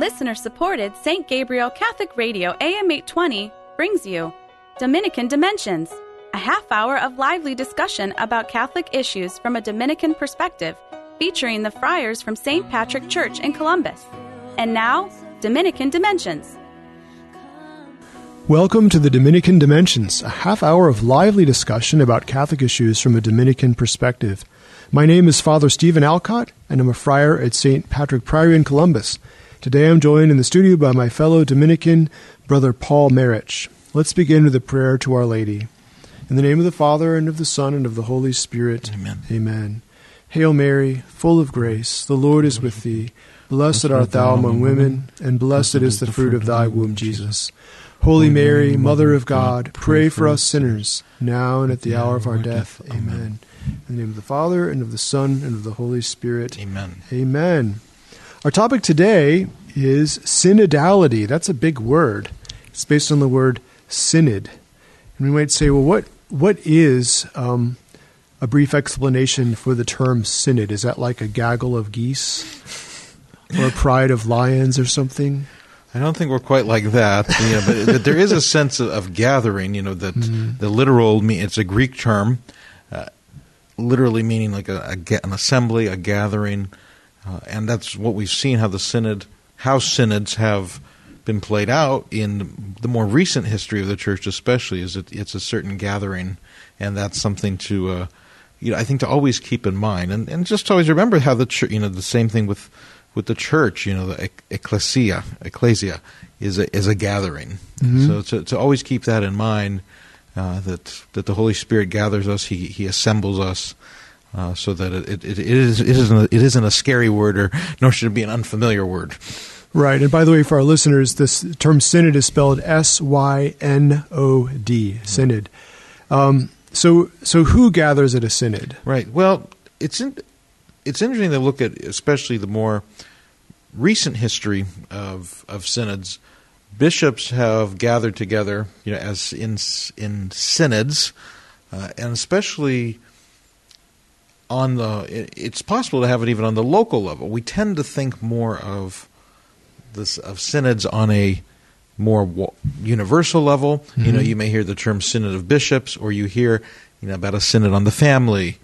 Listener supported St. Gabriel Catholic Radio AM 820 brings you Dominican Dimensions, a half hour of lively discussion about Catholic issues from a Dominican perspective, featuring the friars from St. Patrick Church in Columbus. And now, Dominican Dimensions. Welcome to the Dominican Dimensions, a half hour of lively discussion about Catholic issues from a Dominican perspective. My name is Father Stephen Alcott, and I'm a friar at St. Patrick Priory in Columbus. Today I'm joined in the studio by my fellow Dominican, Brother Paul Marich. Let's begin with a prayer to Our Lady. In the name of the Father, and of the Son, and of the Holy Spirit. Amen. Amen. Hail Mary, full of grace, the Lord is with thee. Blessed art thou among women, and blessed is the fruit of thy womb, Jesus. Holy Mary, Mother of God, pray for us sinners, now and at the hour of our death. Amen. In the name of the Father, and of the Son, and of the Holy Spirit. Amen. Amen. Our topic today is synodality. That's a big word. It's based on the word synod. And we might say, well, what what is um, a brief explanation for the term synod? Is that like a gaggle of geese or a pride of lions or something? I don't think we're quite like that, you know, but, but there is a sense of, of gathering. You know that Mm-hmm. the literal it's a Greek term, uh, literally meaning like a, a an assembly, a gathering, uh, and that's what we've seen how the synod, how synods have been played out in the more recent history of the church, especially is it, it's a certain gathering, and that's something to. Uh, you know, I think to always keep in mind, and, and just always remember how the church, you know, the same thing with with the church, you know, the ec- ecclesia, ecclesia is a is a gathering. So to to always keep that in mind, uh, that that the Holy Spirit gathers us, he he assembles us, uh, so that it, it, it is it isn't a, it isn't a scary word, or nor should it be an unfamiliar word. Right. And by the way, for our listeners, this term synod is spelled S Y N O D, synod. Um, so, so who gathers at a synod? Right. Well, it's in, it's interesting to look at, especially the more recent history of of synods. Bishops have gathered together, you know, as in in synods, uh, and especially on the. it- It's possible to have it even on the local level. We tend to think more of this of synods on a more wa- universal level. You know, you may hear the term synod of bishops, or you hear, you know, about a synod on the family,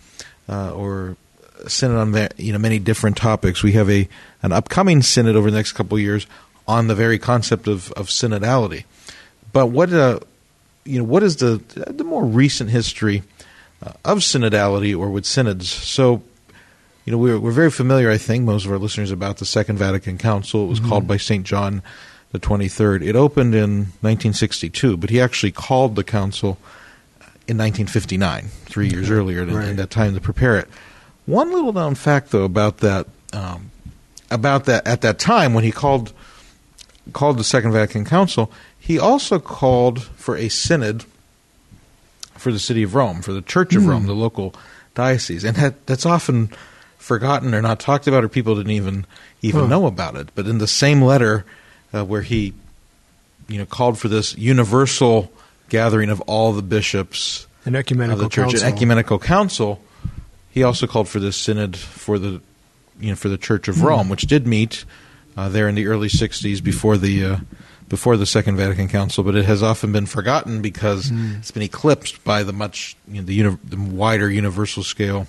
uh, or a synod on the, you know many different topics. We have a an upcoming synod over the next couple of years on the very concept of of synodality. But what uh, you know, what is the the more recent history of synodality or with synods? So you know, we're, we're very familiar, I think, most of our listeners, about the Second Vatican Council. It was called by St. John the 23rd. It opened in 1962, but he actually called the council in 1959, three years earlier, in, Right. in that time to prepare it. One little known fact, though, about that, um, about that at that time when he called called the Second Vatican Council, he also called for a synod for the city of Rome, for the Church of Rome, the local diocese, and that, that's often forgotten or not talked about, or people didn't even even Huh. know about it. But in the same letter uh, where he, you know, called for this universal gathering of all the bishops An of ecumenical the church, council. an ecumenical council, he also called for this synod for the, you know, for the Church of Rome, which did meet uh, there in the early '60s before the uh, before the Second Vatican Council, but it has often been forgotten because it's been eclipsed by the much you know, the, uni- the wider universal scale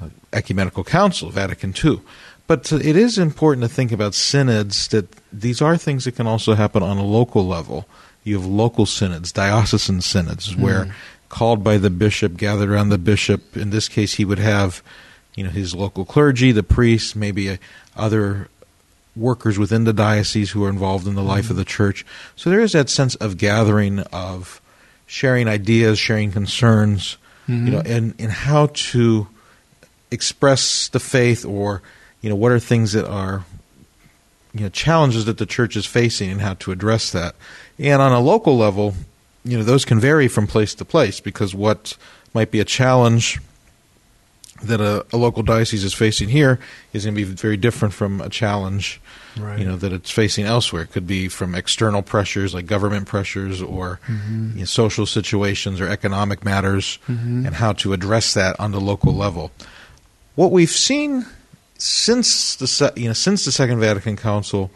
uh, ecumenical council, Vatican II. But uh, it is important to think about synods that these are things that can also happen on a local level. You have local synods, diocesan synods, where called by the bishop, gathered around the bishop. In this case, he would have, you know, his local clergy, the priests, maybe uh other workers within the diocese who are involved in the life of the mm-hmm. church. So there is that sense of gathering, of sharing ideas, sharing concerns, you know, mm-hmm. and, and how to express the faith or, you know, what are things that are, you know, challenges that the church is facing and how to address that. And on a local level, you know, those can vary from place to place because what might be a challenge that a, a local diocese is facing here is going to be very different from a challenge Right. you know that it's facing elsewhere. It could be from external pressures like government pressures or Mm-hmm. you know, social situations or economic matters, and how to address that on the local level. What we've seen since the you know since the Second Vatican Council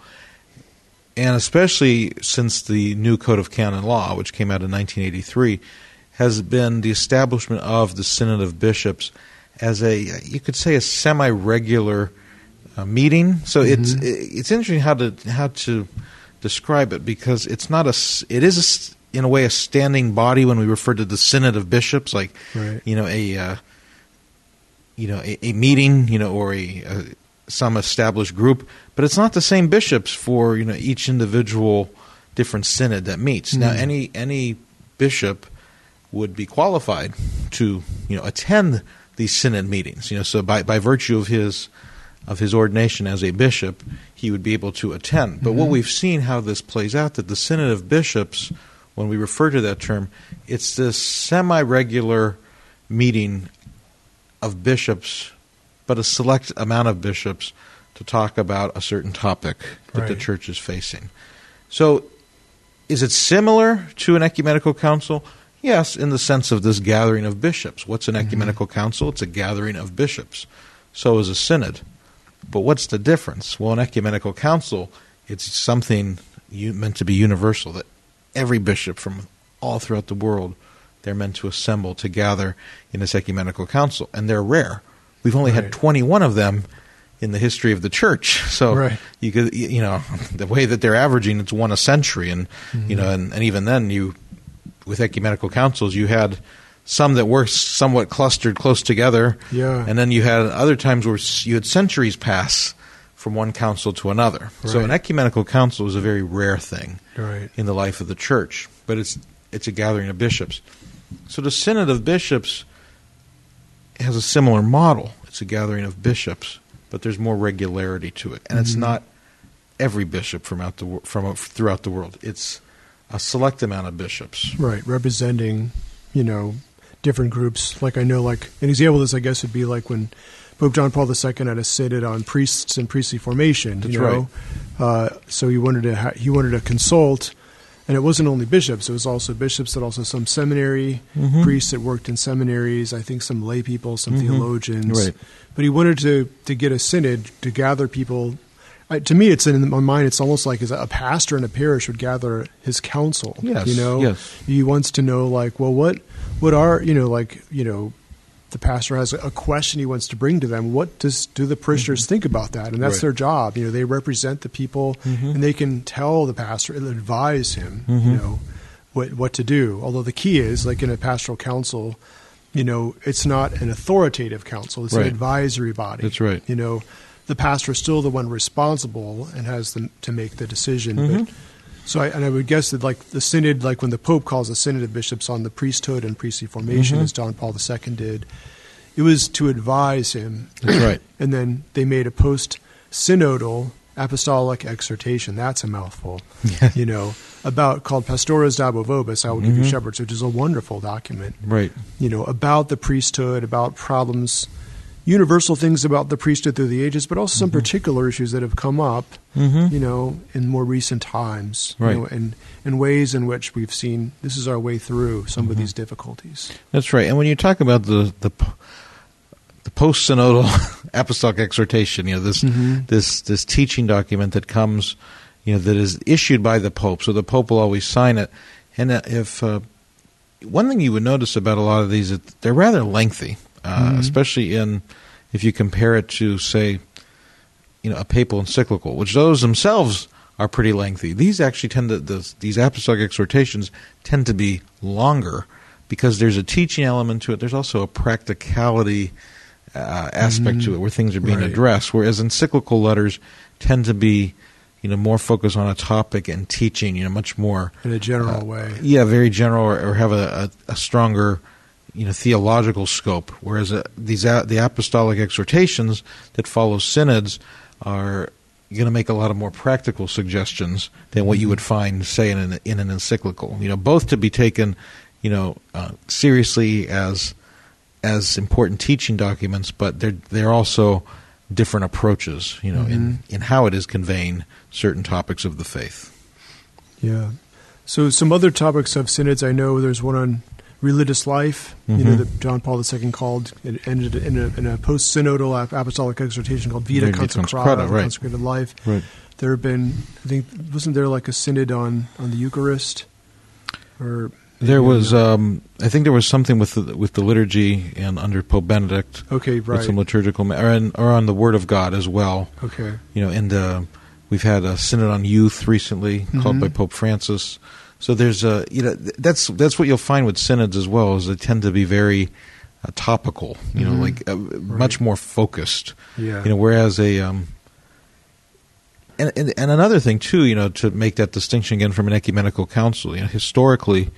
and especially since the new Code of Canon Law, which came out in 1983, has been the establishment of the Synod of Bishops as a, you could say, a semi-regular uh, meeting. So Mm-hmm. it's it's interesting how to how to describe it because it's not a it is a in a way a standing body when we refer to the Synod of Bishops, like Right. you know a uh, you know a, a meeting, you know, or a, a some established group, but it's not the same bishops for you know each individual different synod that meets. Now, Mm. any any bishop would be qualified to you know attend these synod meetings. You know, so by by virtue of his of his ordination as a bishop, he would be able to attend. But what mm-hmm. we've seen how this plays out that the synod of bishops, when we refer to that term, it's this semi-regular meeting of bishops, but a select amount of bishops to talk about a certain topic that the church is facing. So, is it similar to an ecumenical council? Yes, in the sense of this gathering of bishops. What's an mm-hmm. ecumenical council? It's a gathering of bishops. So is a synod. But what's the difference? Well, an ecumenical council, it's something meant to be universal, that every bishop from all throughout the world, they're meant to assemble to gather in this ecumenical council. And they're rare. We've only Right. had 21 of them in the history of the church. So Right. you could, you know, the way that they're averaging, it's one a century. And, mm-hmm. you know, and, and even then you, with ecumenical councils, you had some that were somewhat clustered close together. Yeah. And then you had other times where you had centuries pass from one council to another. So an ecumenical council is a very rare thing Right. in the life of the church, but it's it's a gathering of bishops. So the synod of bishops has a similar model. It's a gathering of bishops, but there's more regularity to it, and it's Mhm. not every bishop from out the from throughout the world. It's a select amount of bishops. Right, representing, you know, different groups. Like I know, like an example of this, I guess, would be like when Pope John Paul II had a synod on priests and priestly formation. That's you know, uh, so he wanted to ha- he wanted to consult, and it wasn't only bishops; it was also bishops, but also some seminary Mhm. priests that worked in seminaries. I think some lay people, some Mhm. theologians. Right. But he wanted to to get a synod to gather people. I, to me, it's in my mind. It's almost like a pastor in a parish would gather his council. Yes, you know, yes. he wants to know like, well, what what are you know like you know, the pastor has a question he wants to bring to them. What does do the parishioners think about that? And that's Right. their job. You know, they represent the people, Mhm. and they can tell the pastor and advise him. Mhm. You know, what what to do. Although the key is like in a pastoral council. You know, it's not an authoritative council; it's Right. an advisory body. That's right. You know, the pastor is still the one responsible and has the, to make the decision. Mhm. But so, I, and I would guess that like the synod, like when the Pope calls a synod of bishops on the priesthood and priestly formation, Mhm. as John Paul II did, it was to advise him. That's right. And then they made a post synodal apostolic exhortation. That's a mouthful. You know, about called Pastores Dabo Vobis, I will give you Mhm. shepherds, which is a wonderful document Right. you know, about the priesthood, about problems, universal things about the priesthood through the ages, but also some particular issues that have come up, Mm-hmm. you know, in more recent times, Right. you know, and, and ways in which we've seen this is our way through some of these difficulties. That's right. And when you talk about the the, the post synodal apostolic exhortation, you know this Mhm. this this teaching document that comes, you know, that is issued by the pope. So the pope will always sign it. And uh, if uh, one thing you would notice about a lot of these, is they're rather lengthy, uh, Mhm. especially in if you compare it to say, you know, a papal encyclical, which those themselves are pretty lengthy. These actually tend to the, these apostolic exhortations tend to be longer because there's a teaching element to it. There's also a practicality uh, aspect Mhm. to it where things are being Right. addressed. Whereas encyclical letters tend to be, you know, more focused on a topic and teaching. You know, much more In a general uh, way. Yeah, very general, or, or have a, a, a stronger, you know, theological scope. Whereas uh, these uh, the apostolic exhortations that follow synods are going to make a lot of more practical suggestions than what you would find, say, in an, in an encyclical. You know, both to be taken, you know, uh, seriously as as important teaching documents, but they're they're also different approaches. You know, in in how it is conveying certain topics of the faith. Yeah. So some other topics of synods, I know there's one on religious life, you know, Mhm. that John Paul II called, it ended in a, in a post-synodal apostolic exhortation called Vita Vita Consecrata, right. consecrated life. Right. there have been. I think wasn't there like a synod on on the Eucharist, or There was, um, I think, there was something with the, with the liturgy and under Pope Benedict okay, right. with some liturgical, or, in, or on the Word of God as well. okay, You know, and uh, we've had a synod on youth recently called Mhm. by Pope Francis. So there's a, you know, that's that's what you'll find with synods as well, is they tend to be very uh, topical. You know, Mhm. like uh, much more focused. yeah, You know, whereas a um, and, and and another thing too, you know, to make that distinction again from an ecumenical council, you know, historically,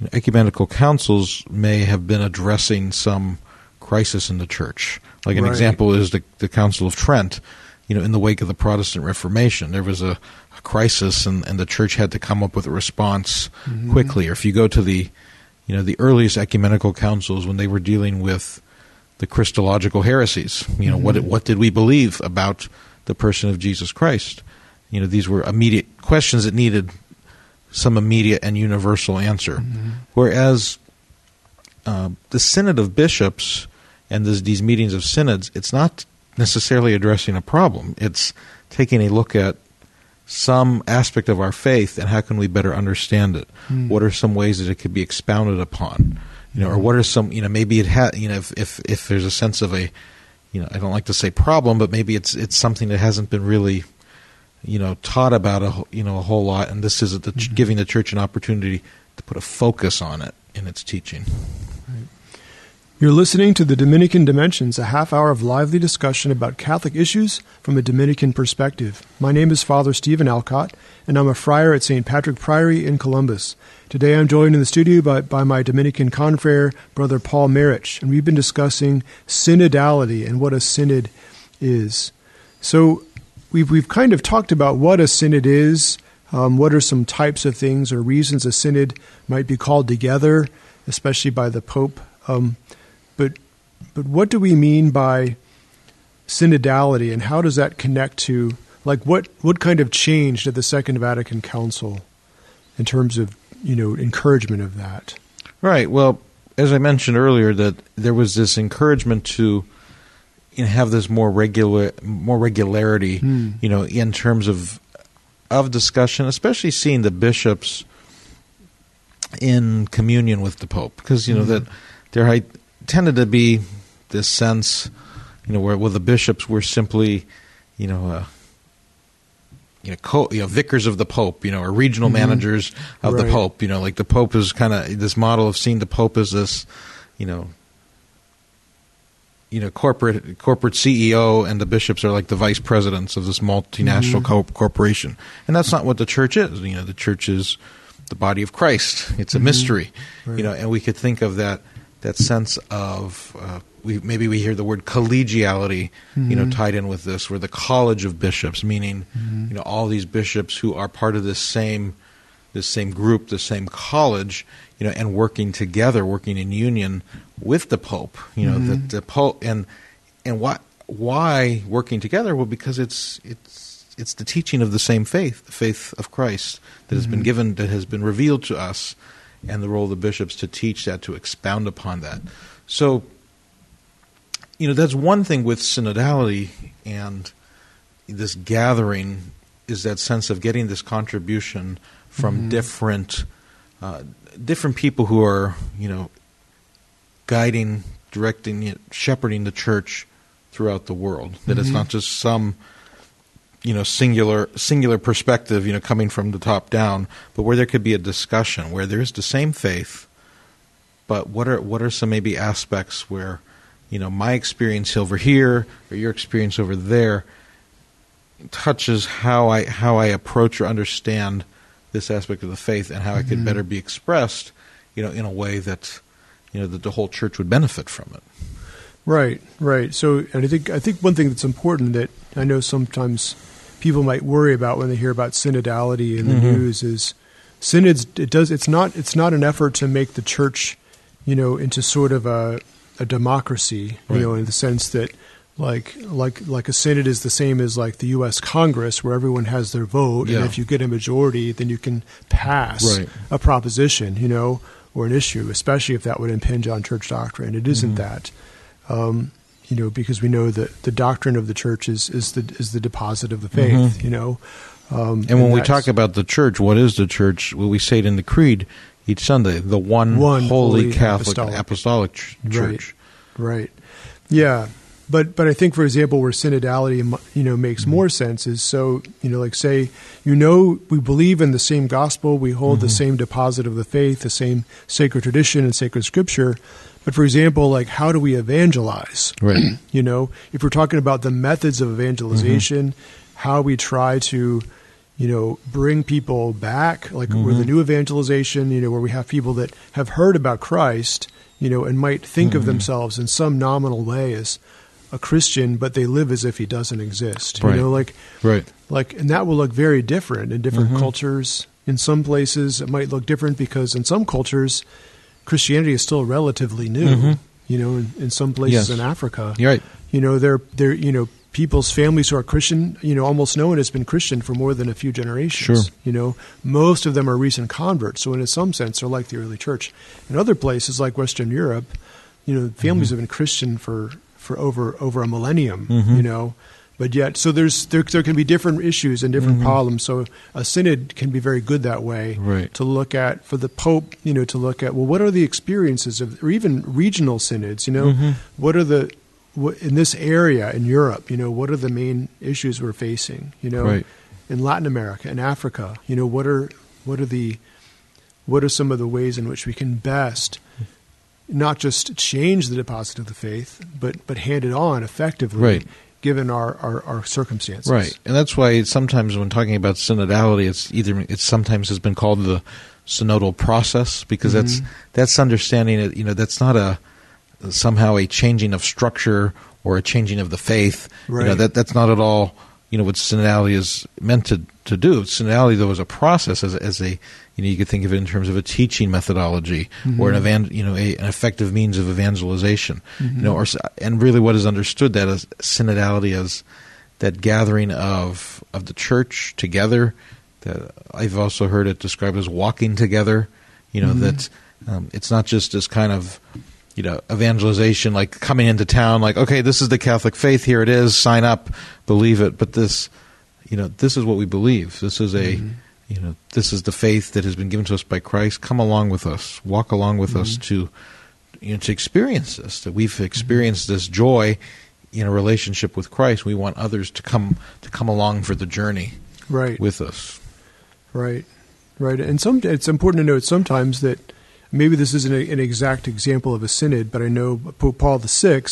know, ecumenical councils may have been addressing some crisis in the church. Like an Right. example is the the Council of Trent. You know, in the wake of the Protestant Reformation, there was a crisis, and, and the church had to come up with a response Mhm. quickly. Or if you go to the, you know, the earliest ecumenical councils when they were dealing with the Christological heresies. You know, what Mhm. what did we believe about the person of Jesus Christ? You know, these were immediate questions that needed some immediate and universal answer. Mhm. Whereas uh, the Synod of Bishops and this, these meetings of synods, it's not necessarily addressing a problem. It's taking a look at some aspect of our faith and how can we better understand it. Mm. What are some ways that it could be expounded upon? You know, or what are some you know maybe it ha you know if, if if there's a sense of a you know I don't like to say problem, but maybe it's it's something that hasn't been really you know taught about a you know a whole lot, and this is the Mhm. giving the church an opportunity to put a focus on it in its teaching. You're listening to the Dominican Dimensions, a half hour of lively discussion about Catholic issues from a Dominican perspective. My name is Father Stephen Alcott, and I'm a friar at St. Patrick Priory in Columbus. Today I'm joined in the studio by, by my Dominican confrere, Brother Paul Marich, and we've been discussing synodality and what a synod is. So we've, we've kind of talked about what a synod is, um, what are some types of things or reasons a synod might be called together, especially by the Pope. Um, but but what do we mean by synodality, and how does that connect to like what what kind of change did the Second Vatican Council in terms of you know encouragement of that? Right. Well, as I mentioned earlier, that there was this encouragement to you know, have this more regular, more regularity, Hmm. you know, in terms of of discussion, especially seeing the bishops in communion with the Pope, because you know Mhm. that there had tended to be this sense, you know, where, where the bishops were simply, you know. Uh, you know, co- you know, vicars of the Pope, you know, or regional Mhm. managers of the Pope. You know, like the Pope is kind of this model of seeing the Pope as this, you know, you know, corporate corporate CEO, and the bishops are like the vice presidents of this multinational Mhm. co- corporation. And that's not what the church is. You know, the church is the body of Christ. It's a Mhm. mystery. Right. You know, and we could think of that that sense of uh, we maybe we hear the word collegiality, you know, Mhm. tied in with this, where the college of bishops, meaning Mhm. you know all these bishops who are part of this same this same group, the same college, you know, and working together, working in union with the Pope. You know, Mhm. that the Pope and and why why working together? Well, because it's it's it's the teaching of the same faith, the faith of Christ that has been Mhm. given, that has been revealed to us, and the role of the bishops to teach that, to expound upon that. So, you know, that's one thing with synodality and this gathering is that sense of getting this contribution from Mhm. different uh, different people who are you know guiding, directing, it, shepherding the church throughout the world. That it's Mhm. not just some you know singular singular perspective you know coming from the top down, but where there could be a discussion where there is the same faith, but what are what are some maybe aspects where you know my experience over here or your experience over there touches how I how I approach or understand this aspect of the faith and how it could Mhm. better be expressed, you know, in a way that you know that the whole church would benefit from it. Right, right. So, and I think I think one thing that's important that I know sometimes people might worry about when they hear about synodality in the Mhm. news is synods. It does. It's not. It's not an effort to make the church, you know, into sort of a a democracy. You know, in the sense that like like like a synod is the same as like the U.S. Congress, where everyone has their vote, Yeah. and if you get a majority, then you can pass Right. a proposition. You know. Or an issue, especially if that would impinge on church doctrine. It isn't Mhm. that. Um, you know, because we know that the doctrine of the church is is the is the deposit of the faith. You know, um, And when we talk about the church, what is the church? Well, we say it in the creed each Sunday: the one, One holy, holy Catholic apostolic. apostolic, ch- church. Right. Yeah. But but I think for example where synodality you know makes Mm-hmm. more sense is so you know like say you know we believe in the same gospel we hold Mm-hmm. the same deposit of the faith the same sacred tradition and sacred scripture but for example like how do we evangelize? Right. you know if we're talking about the methods of evangelization mm-hmm. how we try to you know bring people back like with the mm-hmm. new evangelization you know where we have people that have heard about christ you know and might think of mm-hmm. themselves in some nominal way as a christian but they live as if he doesn't exist. Right. you know like Right. like and that will look very different in different cultures. In some places it might look different because in some cultures christianity is still relatively new mm-hmm. you know in, in some places Yes. in africa. You're right. you know they're they're you know people's families who are christian you know almost no one has been christian for more than a few generations Sure. you know. Most of them are recent converts so in some sense they're like the early church. In other places like western europe you know families mm-hmm. have been christian for for over over a millennium mm-hmm. you know but yet so there's there, there can be different issues and different mm-hmm. problems so a synod can be very good that way Right. to look at for the pope you know to look at well what are the experiences of or even regional synods you know mm-hmm. what are the what, in this area in Europe you know what are the main issues we're facing you know Right. in Latin America in Africa you know what are what are the what are some of the ways in which we can best not just change the deposit of the faith but but hand it on effectively Right. Given our, our, our circumstances Right, and that's why sometimes when talking about synodality, it's either it sometimes has been called the synodal process because that's Mm-hmm. that's understanding it. You know, that's not a somehow a changing of structure or a changing of the faith. You know, that that's not at all. You know what synodality is meant to to do. Synodality though is a process as as a you know you could think of it in terms of a teaching methodology or an mm-hmm. evan, you know a, an effective means of evangelization. You know, mm-hmm. or and really what is understood that as synodality as that gathering of of the church together. That I've also heard it described as walking together. You know mm-hmm. that um, it's not just this kind of you know evangelization like coming into town like okay this is the Catholic faith here it is sign up believe it but this you know this is what we believe this is a you know this is the faith that has been given to us by Christ. Come along with us. Walk along with us mm-hmm. to you know to experience this that we've mm-hmm. experienced this joy in a relationship with Christ. We want others to come to come along for the journey right. with us. Right, right. And some it's important to note sometimes that maybe this isn't a, an exact example of a synod, but I know Pope Paul VI,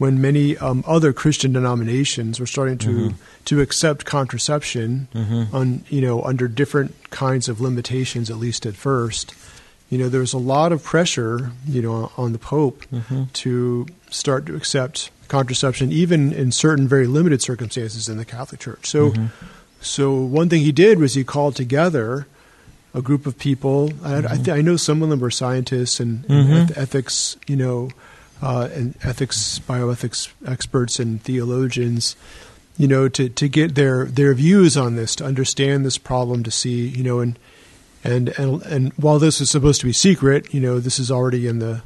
when many um, other Christian denominations were starting to mm-hmm. to accept contraception mm-hmm. on you know under different kinds of limitations, at least at first. You know, there was a lot of pressure, you know, on the Pope mm-hmm. to start to accept contraception, even in certain very limited circumstances in the Catholic Church. So, so one thing he did was he called together a group of people. I, I, th- I know some of them were scientists and, and eth- ethics, you know, uh, and ethics, bioethics experts and theologians, you know, to, to get their, their views on this, to understand this problem, to see, you know, and and and and while this is supposed to be secret, you know, this is already in the,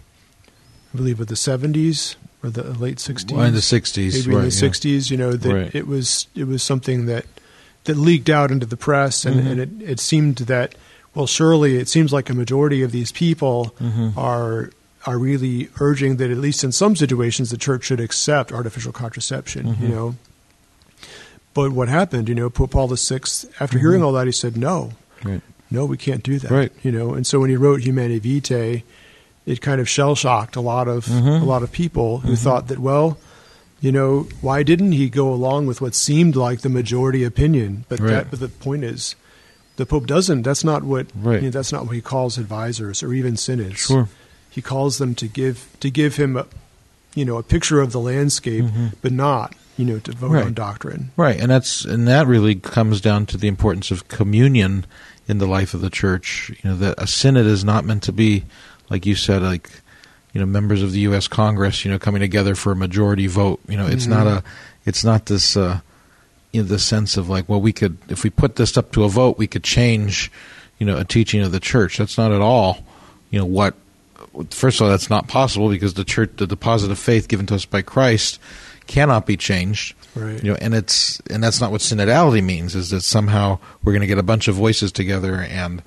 I believe, of the seventies or the late sixties, Well, in the 60s, maybe in right, the yeah. sixties. You know, that Right. it was it was something that that leaked out into the press, and, Mm-hmm. and it, it seemed that well, surely it seems like a majority of these people Mm-hmm. are are really urging that at least in some situations the church should accept artificial contraception. Mm-hmm. You know. But what happened? You know, Pope Paul VI, after hearing all that, he said, "No, right no, we can't do that. Right. You know, and so when he wrote Humanae Vitae, it kind of shell shocked a lot of Mhm. a lot of people who thought that, well, you know, why didn't he go along with what seemed like the majority opinion? But Right. that, but the point is, the Pope doesn't. That's not what. Right. You know, that's not what he calls advisors or even synods. Sure. He calls them to give to give him, a, you know, a picture of the landscape, but not, you know, to vote Right. on doctrine. Right, and that's and that really comes down to the importance of communion in the life of the church. You know, that a synod is not meant to be, like you said, like you know, members of the U.S. Congress, you know, coming together for a majority vote. You know, it's not a, it's not this, uh, you know, the sense of like, well, we could, if we put this up to a vote, we could change, you know, a teaching of the church. That's not at all, you know, what first of all, that's not possible because the church, the deposit of faith given to us by Christ, cannot be changed. Right. You know, and it's and that's not what synodality means. Is that somehow we're going to get a bunch of voices together and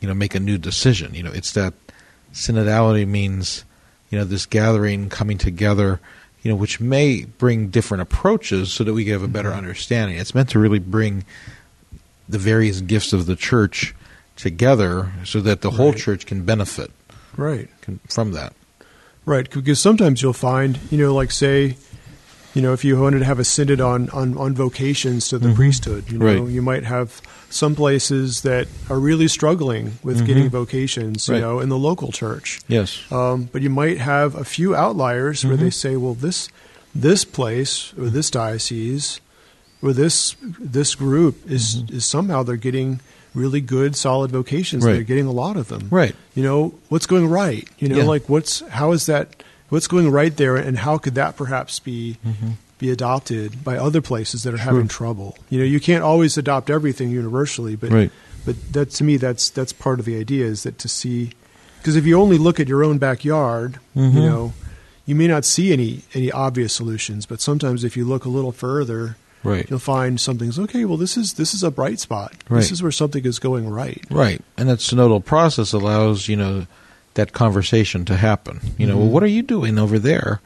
you know make a new decision. You know, it's that synodality means you know this gathering coming together. You know, which may bring different approaches so that we can have a better Mm-hmm. understanding. It's meant to really bring the various gifts of the church together so that the whole Right. church can benefit Right. can, from that. Right, because sometimes you'll find, you know, like say, you know, if you wanted to have a synod on on, on vocations to the Mhm. priesthood, you know, Right. you might have some places that are really struggling with Mhm. getting vocations, you Right. know, in the local church. Yes. Um, but you might have a few outliers where they Mhm. say, well, this this place or this diocese or this this group is Mm-hmm. is somehow they're getting really good, solid vocations. Right. They're getting a lot of them Right. you know what's going right you know Yeah. like what's how is that what's going right there and how could that perhaps be be adopted by other places that are having trouble you know you can't always adopt everything universally but Right. but that to me that's that's part of the idea is that to see because if you only look at your own backyard Mhm. you know you may not see any any obvious solutions but sometimes if you look a little further Right. you'll find something's okay well this is this is a bright spot Right. this is where something is going right Right. And that synodal process allows, you know, that conversation to happen. You know, well, Mhm. what are you doing over there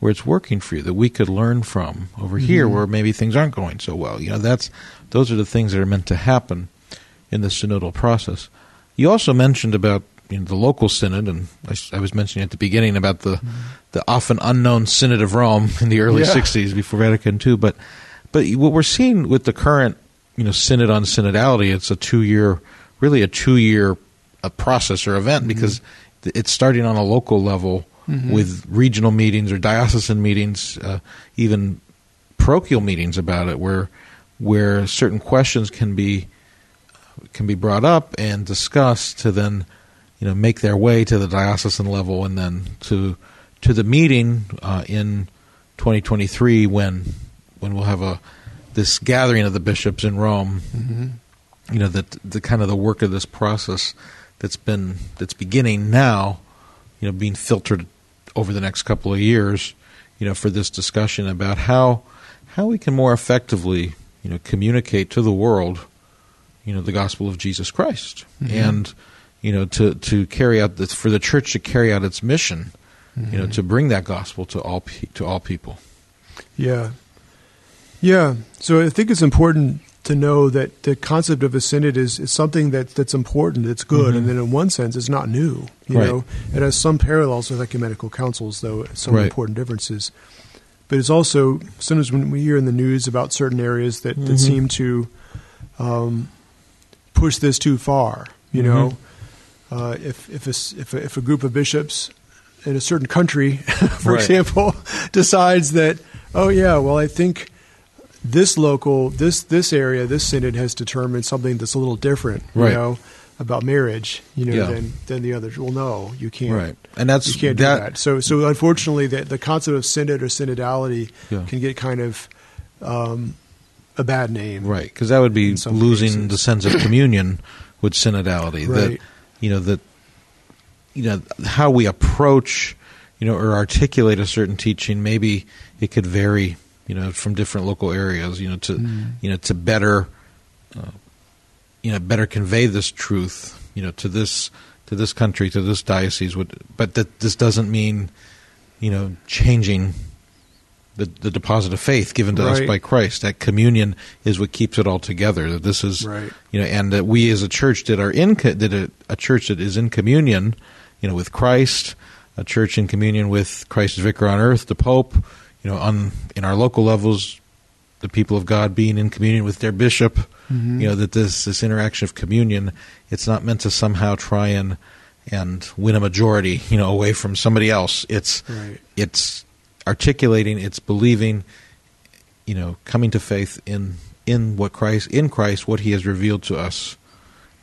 where it's working for you that we could learn from over here Mhm. where maybe things aren't going so well? You know, that's those are the things that are meant to happen in the synodal process. You also mentioned about you know, the local synod, and I was mentioning at the beginning about the the often unknown Synod of Rome in the early Yeah. '60s before Vatican II. But but what we're seeing with the current you know synod on synodality, it's a two year, really a two year a process or event because it's starting on a local level Mhm. with regional meetings or diocesan meetings, uh, even parochial meetings about it, where where certain questions can be can be brought up and discussed to then you know make their way to the diocesan level and then to to the meeting uh, in 2023 when when we'll have a this gathering of the bishops in Rome mm-hmm. you know that the kind of the work of this process that's been that's beginning now you know being filtered over the next couple of years you know for this discussion about how how we can more effectively you know communicate to the world you know the gospel of Jesus Christ Mhm. and you know to to carry out this for the church to carry out its mission you know Mhm. to bring that gospel to all pe- to all people Yeah. Yeah. So I think it's important to know that the concept of a synod is, is something that, that's important, it's good, Mhm. and then in one sense it's not new. You Right. know, it has some parallels with ecumenical councils, though some Right. important differences. But it's also sometimes when we hear in the news about certain areas that, that Mhm. seem to um, push this too far. You know, uh, if if a, if a, if a group of bishops in a certain country, for Right. example, decides that oh yeah, well I think this local this this area this synod has determined something that's a little different, you Right. know, about marriage, you know, Yeah. than than the others. Well, no, you can't. right and that's You can't that, do that. So, so unfortunately, the, the concept of synod or synodality Yeah. can get kind of um, a bad name. Right, because that would be losing cases. the sense of communion with synodality. That you know that you know how we approach, you know, or articulate a certain teaching. Maybe it could vary, you know, from different local areas. You know, to Mm. you know to better, uh, you know, better convey this truth. You know, to this to this country, to this diocese. Would, but that this doesn't mean, you know, changing the, the deposit of faith given to us by Christ. That communion is what keeps it all together. That this is, Right. you know, and that we as a church that are in that a, a church that is in communion, you know, with Christ, a church in communion with Christ's vicar on earth, the Pope, you know, on in our local levels, the people of God being in communion with their bishop. Mhm. You know that this this interaction of communion, it's not meant to somehow try and and win a majority, you know, away from somebody else. It's Right. it's articulating, it's believing, you know, coming to faith in in what Christ in Christ what He has revealed to us,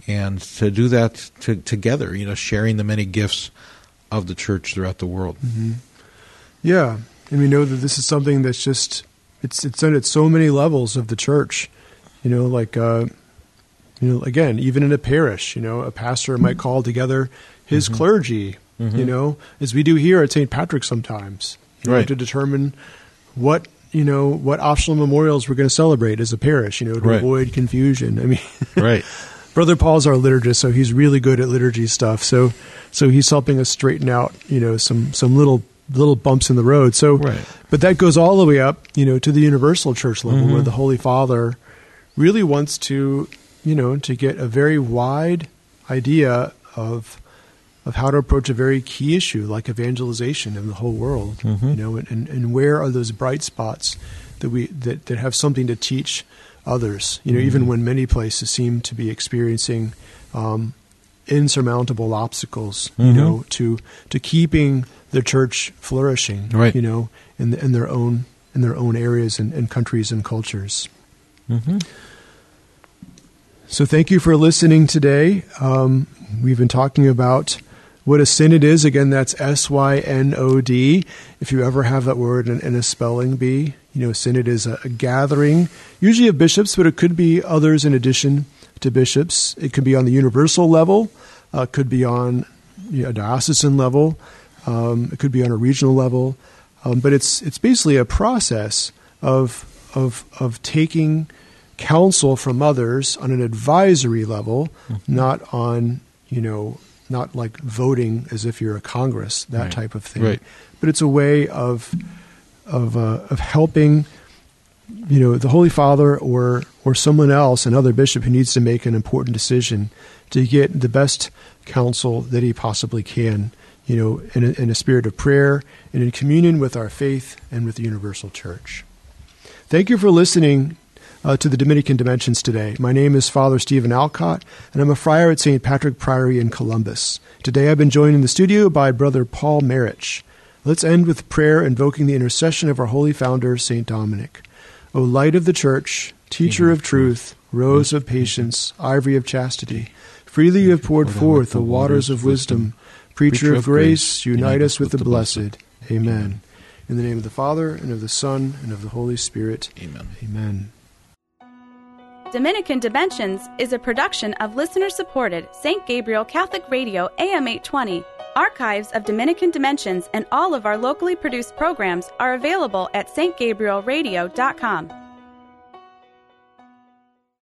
and to do that to, together, you know, sharing the many gifts of the church throughout the world. hmm Yeah, and we know that this is something that's just it's it's done at so many levels of the church. You know, like uh, you know, again, even in a parish, you know, a pastor might call together his Mhm. clergy Mm-hmm. You know, as we do here at St. Patrick sometimes, you know, Right. to determine what you know what optional memorials we're going to celebrate as a parish. You know, to Right. avoid confusion. I mean, Right. Brother Paul's our liturgist, so he's really good at liturgy stuff. So, so he's helping us straighten out, you know, some some little little bumps in the road. So, Right. but that goes all the way up, you know, to the universal church level, Mm-hmm. where the Holy Father really wants to, you know, to get a very wide idea of of how to approach a very key issue like evangelization in the whole world. Mm-hmm. You know, and, and, where are those bright spots that we that, that have something to teach others? You know, even Mm-hmm. when many places seem to be experiencing um, insurmountable obstacles, you Mhm. know, to to keeping the church flourishing, Right. you know, in in their own in their own areas and, and countries and cultures. Mm-hmm. So thank you for listening today. Um, we've been talking about what a synod is. Again, that's S Y N O D. If you ever have that word in, in a spelling bee, you know, synod is a, a gathering, usually of bishops, but it could be others in addition to bishops. It could be on the universal level, uh, could be on you know, a diocesan level, um, it could be on a regional level, um, but it's it's basically a process of of of taking counsel from others on an advisory level, not on you know not like voting as if you're a Congress that Right. type of thing. Right. But it's a way of of uh, of helping you know the Holy Father or or someone else, another bishop who needs to make an important decision to get the best counsel that he possibly can. You know, in a, in a spirit of prayer and in communion with our faith and with the universal church. Thank you for listening uh, to the Dominican Dimensions today. My name is Father Stephen Alcott, and I'm a friar at St. Patrick Priory in Columbus. Today I've been joined in the studio by Brother Paul Marich. Let's end with prayer invoking the intercession of our holy founder, St. Dominic. O light of the church, teacher of truth, rose of patience, ivory of chastity, freely you have poured forth the waters of wisdom. Preacher of grace, unite us with the blessed. Amen. In the name of the Father, and of the Son, and of the Holy Spirit. Amen. Amen. Dominican Dimensions is a production of listener supported St. Gabriel Catholic Radio AM 820. Archives of Dominican Dimensions and all of our locally produced programs are available at stgabrielradio.com.